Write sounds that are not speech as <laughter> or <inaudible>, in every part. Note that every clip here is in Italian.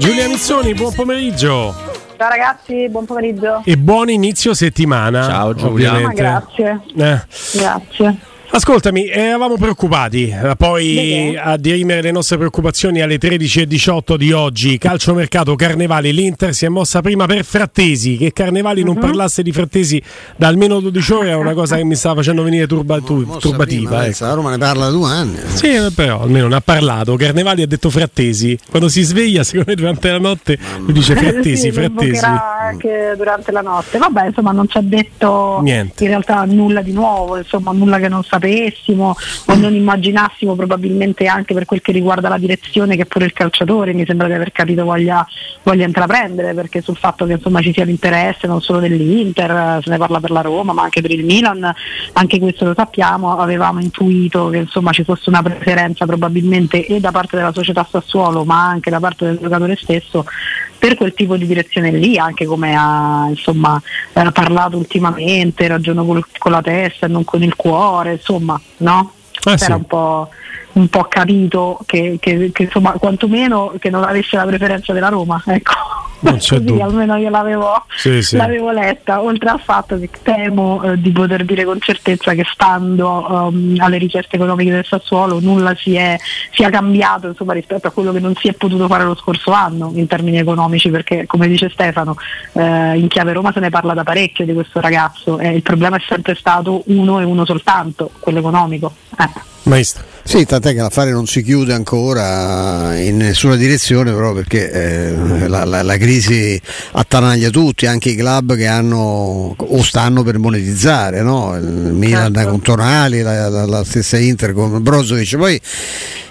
Giulia Mizzoni, buon pomeriggio. Ciao ragazzi, buon pomeriggio. E buon inizio settimana. Ciao, Giulia. ovviamente. Ah, grazie. Eh. Grazie. Ascoltami, eravamo preoccupati, eh, poi a dirimere le nostre preoccupazioni alle 13.18 di oggi, calciomercato Carnevali, l'Inter si è mossa prima per Frattesi, che Carnevali Mhm. non parlasse di Frattesi da almeno 12 ore è una cosa che mi stava facendo venire turba- tu- turbativa. prima, ecco. La Roma ne parla da due anni. Sì, eh, però almeno ne ha parlato. Carnevali ha detto Frattesi. Quando si sveglia, secondo me durante la notte, lui dice Frattesi, <laughs> sì, Frattesi. anche durante la notte. Vabbè, insomma, non ci ha detto Niente. in realtà nulla di nuovo, insomma, nulla che non sapessimo o non immaginassimo, probabilmente anche per quel che riguarda la direzione che pure il calciatore mi sembra di aver capito voglia, voglia intraprendere, perché sul fatto che insomma ci sia l'interesse non solo dell'Inter, se ne parla per la Roma, ma anche per il Milan, anche questo lo sappiamo, avevamo intuito che insomma ci fosse una preferenza probabilmente e da parte della società Sassuolo, ma anche da parte del giocatore stesso per quel tipo di direzione lì, anche come ha insomma, eh, parlato ultimamente, ragiono col- con la testa e non con il cuore, insomma, no? Ah, Era sì. un po', un po' capito che, che- che, insomma quantomeno che non avesse la preferenza della Roma, ecco. Non <laughs> c'è Così dubbio. almeno io l'avevo, Sì, sì. l'avevo letta, oltre al fatto che temo eh, di poter dire con certezza che stando ehm, alle richieste economiche del Sassuolo nulla si è, sia cambiato insomma, rispetto a quello che non si è potuto fare lo scorso anno in termini economici, perché come dice Stefano, eh, in chiave Roma se ne parla da parecchio di questo ragazzo e il problema è sempre stato uno e uno soltanto, quello economico. Eh. Maestro. Sì, tant'è che l'affare non si chiude ancora in nessuna direzione, però perché eh, la, la- la crisi attanaglia tutti, anche i club che hanno o stanno per monetizzare, no? il Milan Certo. con Tonali, la, la- la stessa Inter con Brozovic. Poi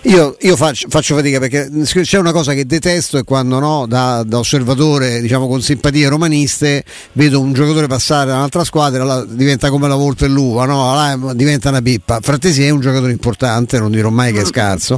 io, io faccio, faccio fatica perché c'è una cosa che detesto è quando no, da, da osservatore diciamo con simpatie romaniste vedo un giocatore passare da un'altra squadra diventa come la volpe e l'uva no? Diventa una pippa Frattesi è un giocatore importante non dirò mai che è scarso.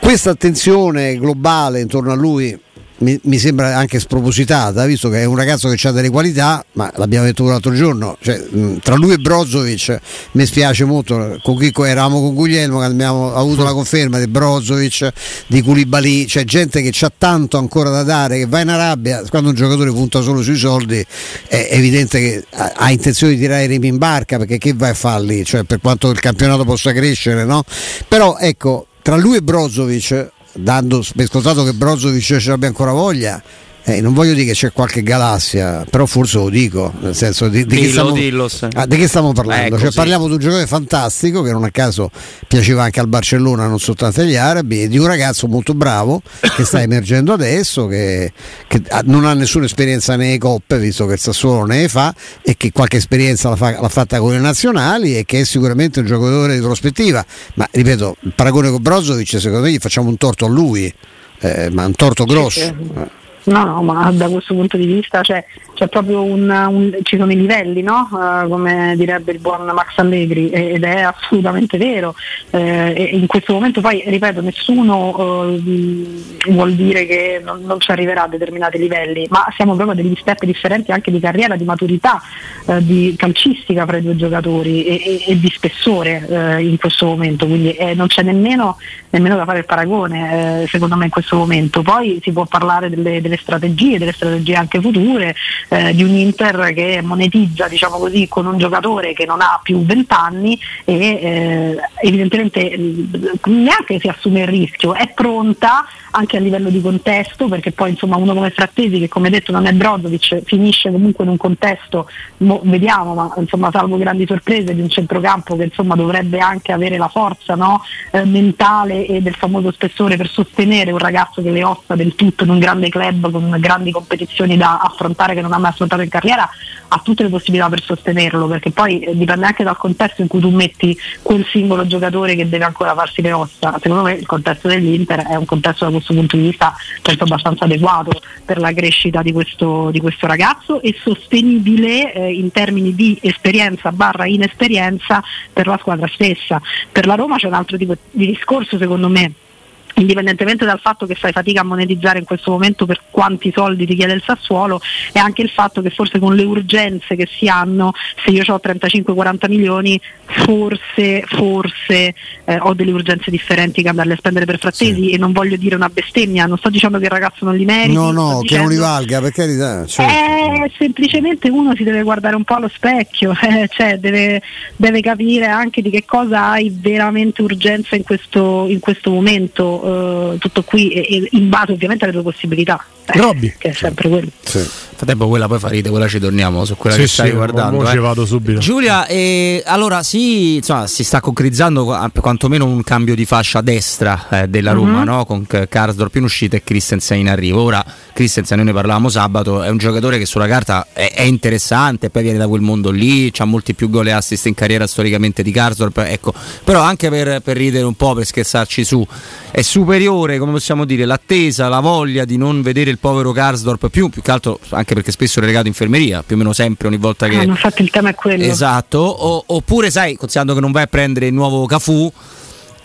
Questa attenzione globale intorno a lui mi, mi sembra anche spropositata, visto che è un ragazzo che ha delle qualità, ma l'abbiamo detto l'altro giorno, cioè, tra lui e Brozovic mi spiace molto, con chi eravamo con Guglielmo che abbiamo avuto la conferma di Brozovic, di Koulibaly, c'è gente che ha tanto ancora da dare, che va in Arabia, quando un giocatore punta solo sui soldi è evidente che ha, ha intenzione di tirare i remi in barca, perché che vai a fare lì, cioè, per quanto il campionato possa crescere, no? Però ecco, tra lui e Brozovic dando per scontato che Brozovic ce l'abbia ancora voglia. Eh, non voglio dire che c'è qualche galassia, però forse lo dico, nel senso di, di che, Dillo, stiamo, dillo, sì. ah, di che stiamo parlando? Eh, Cioè, parliamo di un giocatore fantastico che non a caso piaceva anche al Barcellona, non soltanto agli arabi, e di un ragazzo molto bravo che sta <coughs> emergendo adesso, che, che ha- non ha nessuna esperienza nelle coppe, visto che il Sassuolo ne fa, e che qualche esperienza l'ha, fa- l'ha fatta con le nazionali e che è sicuramente un giocatore di prospettiva. Ma ripeto, il paragone con Brozovic, secondo me gli facciamo un torto a lui, eh, ma un torto grosso. sì. No, no, ma da questo punto di vista c'è, c'è proprio un, un- ci sono i livelli, no? Eh, come direbbe il buon Max Allegri, ed è assolutamente vero. Eh, in questo momento poi, ripeto, nessuno mh, vuol dire che non, non ci arriverà a determinati livelli, ma siamo proprio degli step differenti anche di carriera, di maturità, eh, di calcistica fra i due giocatori e, e- e di spessore in questo momento, quindi eh, non c'è nemmeno, nemmeno da fare il paragone secondo me in questo momento. Poi si può parlare delle, delle strategie, delle strategie anche future, eh, di un Inter che monetizza diciamo così, con un giocatore che non ha più 20 anni e eh, evidentemente eh, neanche si assume il rischio, è pronta anche a livello di contesto, perché poi insomma uno come Frattesi che come detto non è Brozovic, finisce comunque in un contesto, mo- vediamo, ma insomma salvo grandi sorprese di un centrocampo che insomma dovrebbe anche avere la forza no, eh, mentale e del famoso spessore per sostenere un ragazzo che le ossa del tutto in un grande club con grandi competizioni da affrontare che non ha mai affrontato in carriera, ha tutte le possibilità per sostenerlo, perché poi eh, dipende anche dal contesto in cui tu metti quel singolo giocatore che deve ancora farsi le ossa. Secondo me il contesto dell'Inter è un contesto da questo punto di vista penso abbastanza adeguato per la crescita di questo, di questo ragazzo e sostenibile eh, in termini di esperienza barra inesperienza per la squadra stessa. Per la Roma c'è un altro tipo di discorso secondo me indipendentemente dal fatto che fai fatica a monetizzare in questo momento per quanti soldi ti chiede il Sassuolo, è anche il fatto che forse con le urgenze che si hanno, se io ho 35-40 milioni, forse, forse eh, ho delle urgenze differenti che andarle a spendere per frattesi sì. e non voglio dire una bestemmia, non sto dicendo che il ragazzo non li meriti. No, no, che non li valga, per carità. Certo. Eh, semplicemente uno si deve guardare un po' allo specchio, <laughs> eh, cioè deve, deve, capire anche di che cosa hai veramente urgenza in questo, in questo momento tutto qui in base ovviamente alle tue possibilità. Eh, Robby. Che è sempre quello. Sì. Frattempo quella poi farete, quella ci torniamo su quella sì, che stai sì, guardando. Eh. vado subito. Giulia, eh, allora sì, insomma, si sta concretizzando quantomeno un cambio di fascia destra eh, della Roma, mm-hmm. no? con Karsdorp in uscita e Christensen in arrivo. Ora Christensen, noi ne parlavamo sabato, è un giocatore che sulla carta è, è interessante, poi viene da quel mondo lì, ha molti più gol e assist in carriera storicamente di Karsdorp, ecco. però anche per, per ridere un po', per scherzarci su, è superiore, come possiamo dire, l'attesa, la voglia di non vedere il povero Karsdorp più, più che altro anche perché spesso è regato infermeria, più o meno sempre ogni volta che... Ah, infatti il tema è quello. Esatto, o, oppure sai, considerando che non vai a prendere il nuovo Cafu,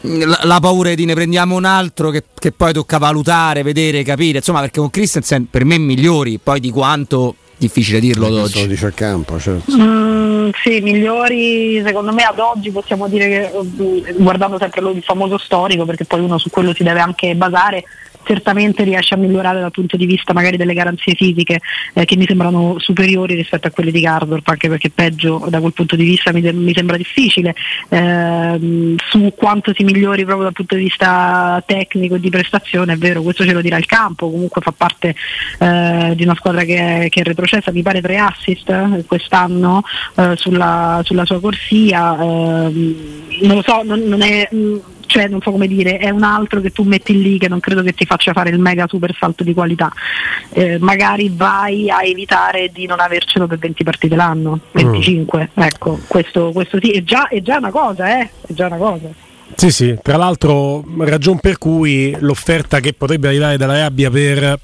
la, la paura di ne prendiamo un altro che, che, poi tocca valutare, vedere, capire, insomma perché con Christensen per me migliori, poi di quanto difficile dirlo ad oggi. dice al campo, certo. mm, sì, migliori secondo me ad oggi possiamo dire che mm, guardando sempre il famoso storico, perché poi uno su quello si deve anche basare, certamente riesce a migliorare dal punto di vista magari delle garanzie fisiche eh, che mi sembrano superiori rispetto a quelle di Gardorp anche perché peggio da quel punto di vista mi, mi sembra difficile. Eh, su quanto si migliori proprio dal punto di vista tecnico e di prestazione è vero questo ce lo dirà il campo comunque fa parte eh, di una squadra che è, che è, retrocessa mi pare tre assist eh, quest'anno eh, sulla, sulla, sua corsia ehm, non lo so non, non è mh, cioè non so come dire, è un altro che tu metti lì che non credo che ti faccia fare il mega super salto di qualità. Eh, magari vai a evitare di non avercelo per 20 partite l'anno, 25, mm. ecco, questo, questo sì, è già, è già una cosa, eh? È già una cosa. Sì, sì, tra l'altro ragion per cui l'offerta che potrebbe arrivare dalla rabbia per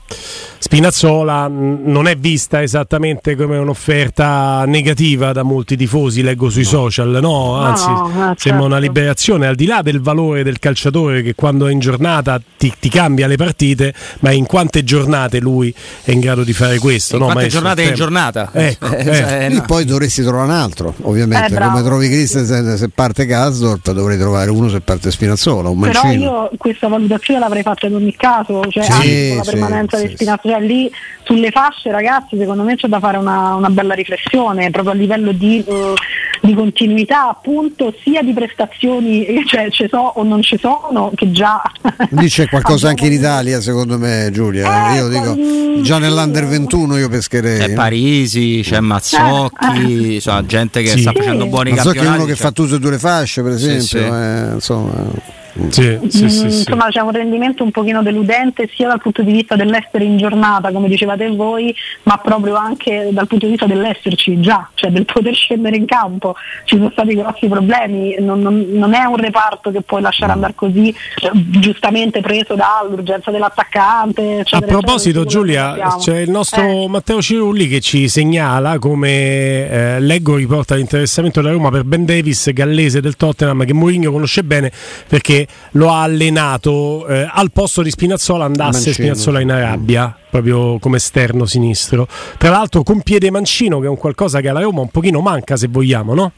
Spinazzola non è vista esattamente come un'offerta negativa da molti tifosi, leggo sui social, no, anzi no, no, certo. sembra una liberazione al di là del valore del calciatore che quando è in giornata ti, ti, cambia le partite, ma in quante giornate lui è in grado di fare questo? In no, quante giornate è in giornata? Ecco, eh, eh. Eh, poi dovresti trovare un altro, ovviamente, eh, come trovi Christensen se parte Gasdorp dovrei trovare uno se parte Spinazzola, un Però mancino. io questa valutazione l'avrei fatta in ogni caso, cioè sì, anche con la permanenza sì, di Spinazzola cioè lì sulle fasce ragazzi secondo me c'è da fare una, una bella riflessione proprio a livello di, uh, di, continuità appunto sia di prestazioni cioè ci so o non ci sono che già <laughs> lì c'è qualcosa anche in Italia secondo me Giulia eh, io dico mm, già nell'under 21 io pescherei c'è Parisi c'è Mazzocchi eh, eh. gente che sì. sta facendo buoni Mazzocchi campionati è uno che cioè... fa tutte e due le fasce per esempio sì, sì. Eh, insomma sì, sì, mm, sì, insomma c'è un rendimento un pochino deludente sia dal punto di vista dell'essere in giornata come dicevate voi ma proprio anche dal punto di vista dell'esserci già cioè del poter scendere in campo. Ci sono stati grossi problemi non, non, non è un reparto che puoi lasciare andare così cioè, giustamente preso dall'urgenza dell'attaccante a proposito Giulia c'è il nostro eh. Matteo Cirulli che ci segnala come eh, leggo riporta l'interessamento della Roma per Ben Davis gallese del Tottenham che Mourinho conosce bene perché lo ha allenato eh, al posto di Spinazzola andasse Mancino. Spinazzola in Arabia proprio come esterno sinistro tra l'altro con piede mancino che è un qualcosa che alla Roma un pochino manca se vogliamo no?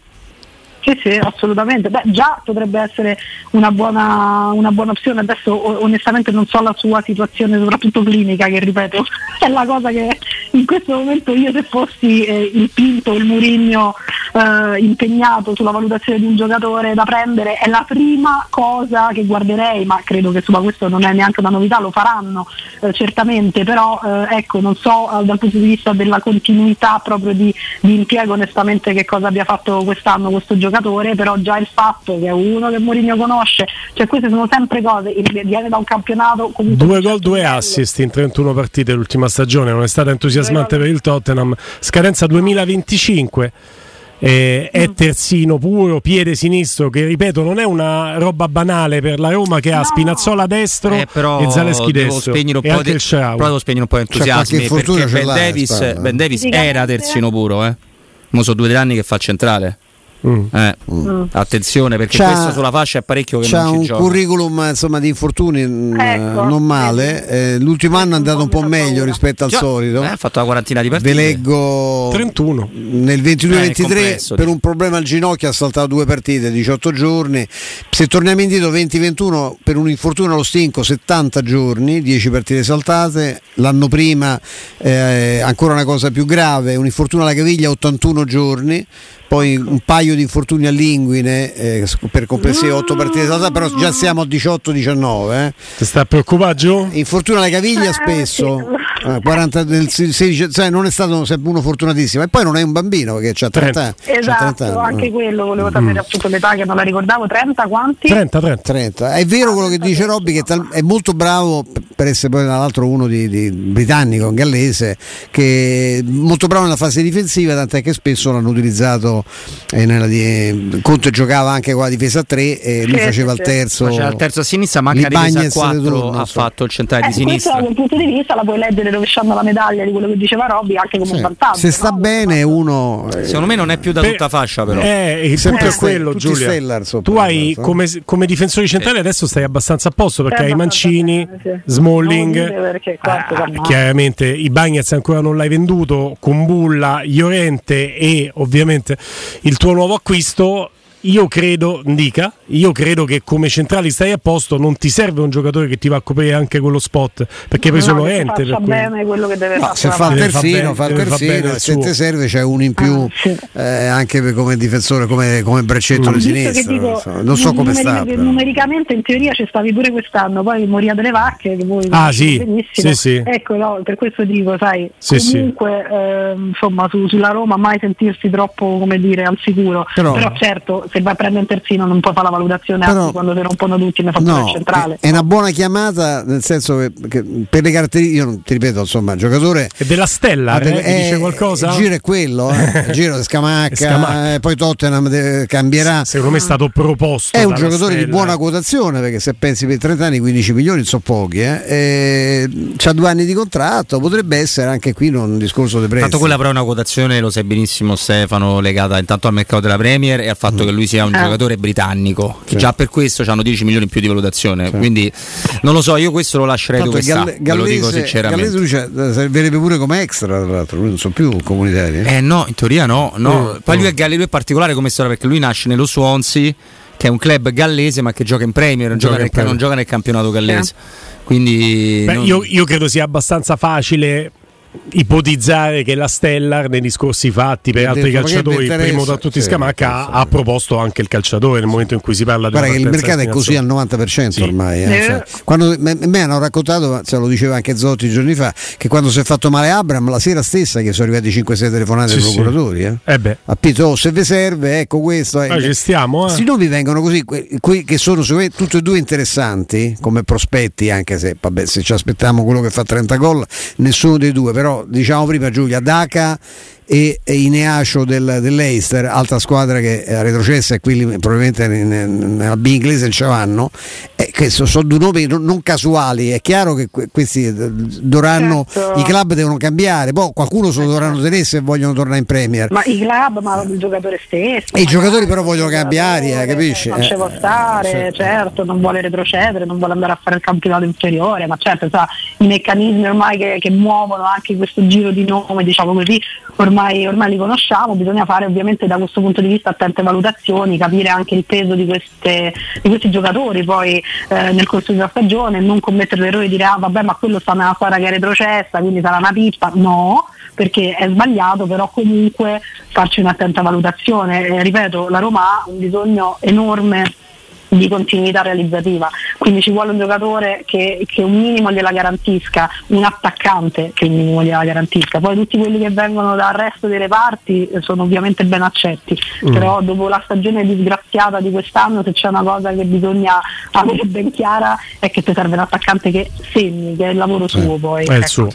Sì, sì, assolutamente. Beh, già potrebbe essere una buona, una buona, opzione. Adesso onestamente non so la sua situazione, soprattutto clinica, che ripeto, <laughs> è la cosa che in questo momento io se fossi eh, il Pinto, il Murigno eh, impegnato sulla valutazione di un giocatore da prendere, è la prima cosa che guarderei, ma credo che insomma, questo non è neanche una novità, lo faranno eh, certamente, però eh, ecco, non so eh, dal punto di vista della continuità proprio di, di impiego onestamente che cosa abbia fatto quest'anno questo giocatore giocatore, però già il fatto che è uno che Mourinho conosce, cioè queste sono sempre cose, viene da un campionato comunque... Due gol, due assist in 31 partite l'ultima stagione, non è stata entusiasmante per il Tottenham, scadenza 2025. Eh, è mm. terzino puro, piede sinistro, che ripeto non è una roba banale per la Roma che no. ha Spinazzola destro eh, e Zaleschi destro e anche il Però devo spegnere un po' di entusiasmi perché Ben Davis, ben Davis, era terzino puro, eh. Mo sono due o tre anni che fa centrale. Mm. Eh, mm. Attenzione perché c'ha, questo sulla fascia è parecchio che c'ha non ci un gioca. curriculum insomma, di infortuni mm, ecco, non male. Eh, l'ultimo anno è andato un po' meglio rispetto al Già, solito. Eh, ha fatto una quarantina di partite. Ve leggo 31. Nel 22-23 per un problema al ginocchio ha saltato due partite, 18 giorni. Se torniamo indietro 20-21 per un infortunio allo stinco 70 giorni, 10 partite saltate. L'anno prima eh, ancora una cosa più grave, un infortunio alla caviglia 81 giorni poi un paio di infortuni all'inguine eh, per complessive 8 partite saltate, però già siamo a 18-19. Eh. Ti sta preoccupando? Infortuna alla caviglia spesso. Eh, 40, nel 16, cioè non è stato uno fortunatissimo e poi non è un bambino perché ha 30 anni esatto 30 anni. anche quello volevo sapere mm. appunto l'età che non la ricordavo 30 quanti? 30, 30. 30. è vero quello che dice Robby che è molto bravo per essere poi tra l'altro uno di, di britannico gallese che è molto bravo nella fase difensiva tant'è che spesso l'hanno utilizzato eh, nella di, Conte giocava anche con la difesa a 3 e lui sì, faceva sì, il terzo faceva il terzo a sinistra ma anche a difesa a 4 turno, ha so. fatto il centrale eh, di sinistra. da quel punto di vista la puoi leggere rovesciando la medaglia di quello che diceva Robby anche come un vantaggio se sta no? bene uno eh, secondo me non è più da tutta fascia però. eh, il punto è quello Giulia. Stellar, tu hai come, come difensori centrali adesso stai abbastanza a posto perché hai Mancini Smalling. chiaramente i Bagnets ancora non l'hai venduto Kumbulla Llorente e ovviamente il tuo nuovo acquisto io credo, dica, io credo che come centrali stai a posto, non ti serve un giocatore che ti va a coprire anche quello spot, perché preso no, Lorente. Per bene quello che deve no, fare. Se fa il terzino, fa il terzino, se ti serve c'è uno in più ah, sì. eh, anche come difensore, come, come braccetto mm. di sinistra. Dico, non so come sta. Numericamente in teoria ci stavi pure quest'anno, poi moria delle vacche, che voi ah, sì. benissimo. Sì, sì. Ecco, no, per questo dico, sai, comunque eh, insomma su, sulla Roma mai sentirsi troppo, come dire, al sicuro. Però, Però certo se vai a prendere un terzino non puoi fare la valutazione Però, quando si rompono tutti ne fa no, centrale. È, è una buona chiamata, nel senso che, che per le caratteristiche, io non, ti ripeto, insomma, il giocatore. È della stella, ah, eh, è, dice qualcosa? Il giro è quello, eh. <laughs> il giro di Scamacca, Scamacca. Eh, poi Tottenham de- cambierà. Secondo me è stato proposto. È un giocatore stella. di buona quotazione, perché se pensi per 30 anni 15 milioni sono pochi, eh. ha due anni di contratto, potrebbe essere anche qui un discorso di prezzo. Tanto quella avrà una quotazione, lo sai benissimo Stefano, legata intanto al mercato della Premier e al fatto mm. che lui sia un eh. giocatore britannico. Sì. Già per questo hanno 10 milioni in più di valutazione. Sì. Quindi non lo so, io questo lo lascerei Tanto dove Galle- sta, Gallese, lo dico sinceramente. Gallese lui servirebbe pure come extra, tra l'altro, lui non so più comunitari. Eh no, in teoria no. no. Mm. Poi lui è, Galli, lui è particolare come storia perché lui nasce nello Swansea che è un club gallese ma che gioca in Premier, non, gioca, nel, non gioca nel campionato gallese. Quindi Beh, non... io, io, credo sia abbastanza facile ipotizzare che la Stellar nei discorsi fatti per altri calciatori, primo da tutti sì, Scamacca, ha, ha, proposto anche il calciatore nel momento in cui si parla di Guarda che il mercato è così al 90% sì. ormai. Eh. Cioè, quando me, me, hanno raccontato, se lo diceva anche Zotti giorni fa, che quando si è fatto male Abram, la sera stessa che sono arrivati 5-6 telefonate sì, ai procuratori. Eh. Eh beh. A Pito, oh, se vi serve, ecco questo. Eh. ci stiamo. Eh. Se non vi vengono così, que, que, che sono tutti e due interessanti come prospetti, anche se, vabbè, se ci aspettiamo quello che fa 30 gol, nessuno dei due però diciamo prima Giulia, Daca e, e Ineacio del, dell'Eister, altra squadra che è retrocessa e qui probabilmente nella B inglese non ce vanno, eh, che sono due nomi non casuali, è chiaro che questi eh, dovranno, certo. i club devono cambiare, poi qualcuno se lo dovranno tenere se vogliono tornare in Premier. Ma i club, ma il giocatore stesso. E i giocatori però vogliono cambiare, eh, capisci? Non ci può stare, certo. certo. non vuole retrocedere, non vuole andare a fare il campionato inferiore, ma certo sa, i meccanismi ormai che, che muovono anche questo giro di nome, diciamo così, ormai ormai, ormai, li conosciamo, bisogna fare ovviamente da questo punto di vista attente valutazioni, capire anche il peso di, queste, di questi giocatori poi eh, nel corso della stagione, non commettere l'errore di dire ah vabbè ma quello sta nella squadra che è retrocessa, quindi sarà una pippa, no, perché è sbagliato, però comunque farci un'attenta valutazione. Eh, ripeto, la Roma ha un bisogno enorme di continuità realizzativa, quindi ci vuole un giocatore che, che, un minimo gliela garantisca, un attaccante che un minimo gliela garantisca, poi tutti quelli che vengono dal resto dei reparti sono ovviamente ben accetti, mm. però dopo la stagione disgraziata di quest'anno se c'è una cosa che bisogna avere ben chiara è che ti serve un attaccante che segni, che è il lavoro suo eh, poi. Ecco. Suo.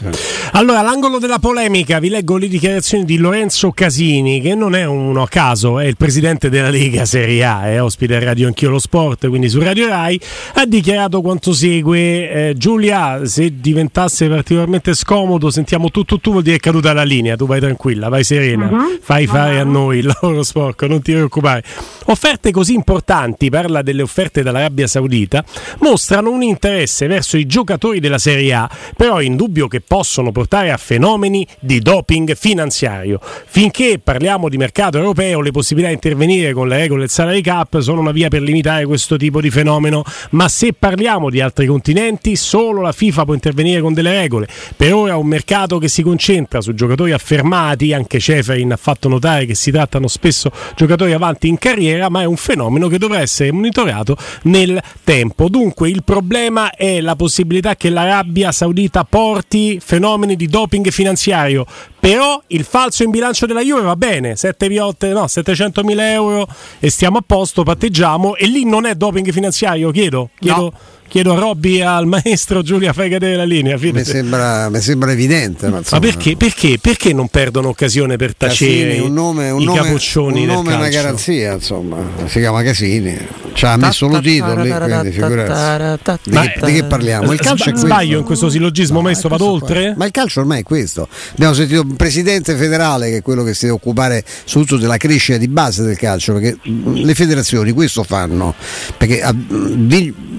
Allora, l'angolo della polemica, vi leggo le dichiarazioni di Lorenzo Casini, che non è uno a caso, è il presidente della Lega Serie A, è ospite a Radio Anch'io lo Sport Sport, quindi su Radio Rai, ha dichiarato quanto segue. Eh, Giulia, se diventasse particolarmente scomodo, sentiamo tu, tu, tu, vuol dire che è caduta la linea, tu vai tranquilla, vai serena, uh-huh. fai fare uh-huh. a noi il lavoro sporco, non ti preoccupare. Offerte così importanti, parla delle offerte dall'Arabia Saudita, mostrano un interesse verso i giocatori della Serie A, però è indubbio che possono portare a fenomeni di doping finanziario. Finché parliamo di mercato europeo, le possibilità di intervenire con le regole del salary cap sono una via per limitare questo tipo di fenomeno, ma se parliamo di altri continenti, solo la FIFA può intervenire con delle regole. Per ora un mercato che si concentra su giocatori affermati, anche Ceferin ha fatto notare che si trattano spesso giocatori avanti in carriera, ma è un fenomeno che dovrà essere monitorato nel tempo. Dunque il problema è la possibilità che l'Arabia Saudita porti fenomeni di doping finanziario. Però il falso in bilancio della Juve va bene, 7 piotte, no, 700 mila euro e stiamo a posto, patteggiamo e lì non è doping finanziario, chiedo. chiedo no chiedo a Robby e al maestro Giulia fai cadere la linea. Mi sembra, mi sembra, evidente. Ma, ma perché, perché, perché, non perdono occasione per tacere Casini, un nome, un i nome, capoccioni un nome è una garanzia, insomma. Si chiama Casini. Ci ha messo lo titolo lì, quindi figurarsi. Di, che, di che parliamo? Il calcio. Sbaglio in questo sillogismo, maestro, vado oltre? Ma il calcio ormai è questo. Abbiamo sentito presidente federale che è quello che si deve occupare soprattutto della crescita di base del calcio, perché le federazioni questo fanno. Perché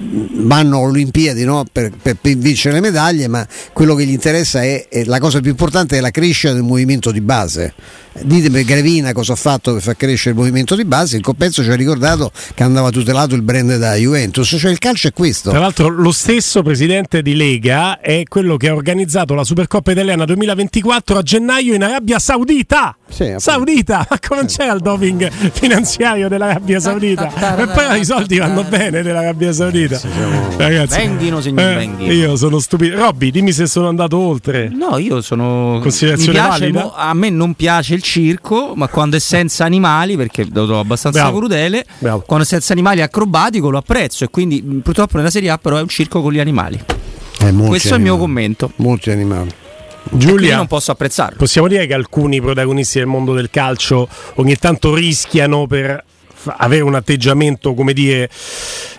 vanno alle Olimpiadi no? per, per, per, vincere le medaglie, ma quello che gli interessa è, è, la cosa più importante è la crescita del movimento di base. Ditemi Gravina cosa ha fatto per far crescere il movimento di base, il Compenso ci ha ricordato che andava tutelato il brand da Juventus, cioè il calcio è questo. Tra l'altro lo stesso presidente di Lega è quello che ha organizzato la Supercoppa italiana 2024 a gennaio in Arabia Saudita. Sì, Saudita, <laughs> ma come non c'era il doping <laughs> finanziario dell'Arabia Saudita? <laughs> E poi i soldi vanno bene dell'Arabia Saudita. Ragazzi, venghino signori, eh, venghino. Io sono stupido. Robby, dimmi se sono andato oltre. No, io sono considerazione piace, valida. a me non piace il circo, ma quando è senza animali, perché lo trovo abbastanza Bravo. crudele, Bravo. quando è senza animali acrobatico lo apprezzo e quindi purtroppo nella Serie A però è un circo con gli animali. Eh, Questo animali. è il mio commento. Molti animali. Giulia, non posso apprezzarlo. Possiamo dire che alcuni protagonisti del mondo del calcio ogni tanto rischiano per avere un atteggiamento, come dire,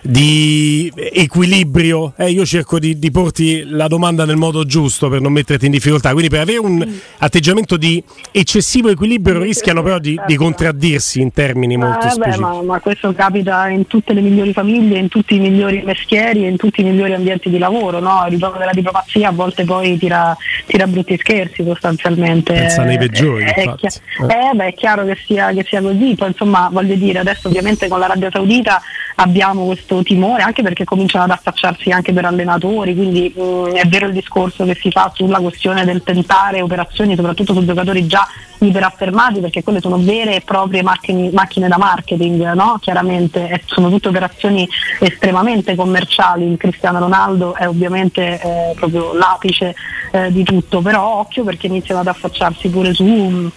di equilibrio. Eh, io cerco di, di, porti la domanda nel modo giusto per non metterti in difficoltà. Quindi, per avere un atteggiamento di eccessivo equilibrio, rischiano però di, di contraddirsi in termini molto eh, specifici. Ma, ma, questo capita in tutte le migliori famiglie, in tutti i migliori mestieri in tutti i migliori ambienti di lavoro. No? Il gioco della diplomazia a volte poi tira, tira brutti scherzi sostanzialmente. Pensa nei peggiori. È, è, chi- eh, beh, è chiaro che sia, che sia così. Poi, insomma, voglio dire, adesso ovviamente con l'Arabia Saudita abbiamo questo timore anche perché cominciano ad affacciarsi anche per allenatori, quindi mh, mm, è vero il discorso che si fa sulla questione del tentare operazioni soprattutto su giocatori già iperaffermati perché quelle sono vere e proprie macchine, macchine da marketing, no? chiaramente eh, sono tutte operazioni estremamente commerciali, il Cristiano Ronaldo è ovviamente eh, proprio l'apice eh, di tutto, però occhio perché iniziano ad affacciarsi pure su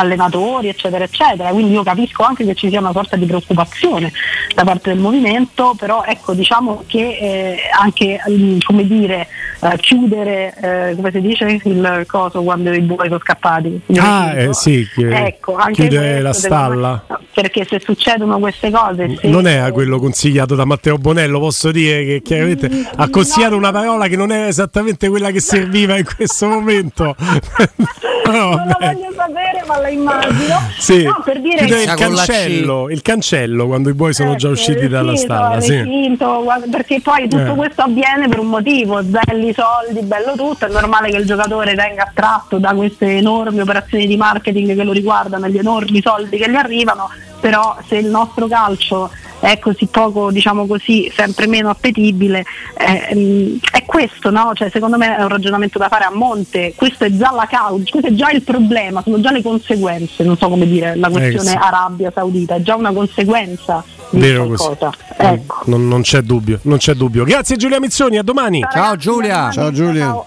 allenatori, eccetera, eccetera. Quindi io capisco anche che ci sia una sorta di preoccupazione da parte del movimento, però ecco diciamo che eh, anche mm, come dire, eh, chiudere, eh, come si dice, il coso quando i buoi sono scappati. Ah, eh, sì, ecco, chiudere la stalla. Perché se succedono queste cose... Se... Non era quello consigliato da Matteo Bonello, posso dire che chiaramente mm, ha consigliato no. una parola che non era esattamente quella che serviva in questo momento. <laughs> <laughs> no, non lo voglio sapere, ma la immagino. <laughs> Sì. No, per dire che il cancello, il cancello quando i buoi sono eh, già usciti dalla stalla. Sì. Finto, perché poi tutto eh. questo avviene per un motivo, belli soldi, bello tutto, è normale che il giocatore venga attratto da queste enormi operazioni di marketing che lo riguardano, gli enormi soldi che gli arrivano, però se il nostro calcio è così poco, diciamo così, sempre meno appetibile, eh, è questo, no? Cioè, secondo me è un ragionamento da fare a monte, questo è già la causa, questo è già il problema, sono già le conseguenze, non so come dire, la questione eh, Arabia Saudita, è già una conseguenza di Vero qualcosa. Ecco. Non, non, c'è dubbio, non c'è dubbio. Grazie Giulia Mizzoni, a domani. Ciao Giulia. Ciao Giulia. Ciao.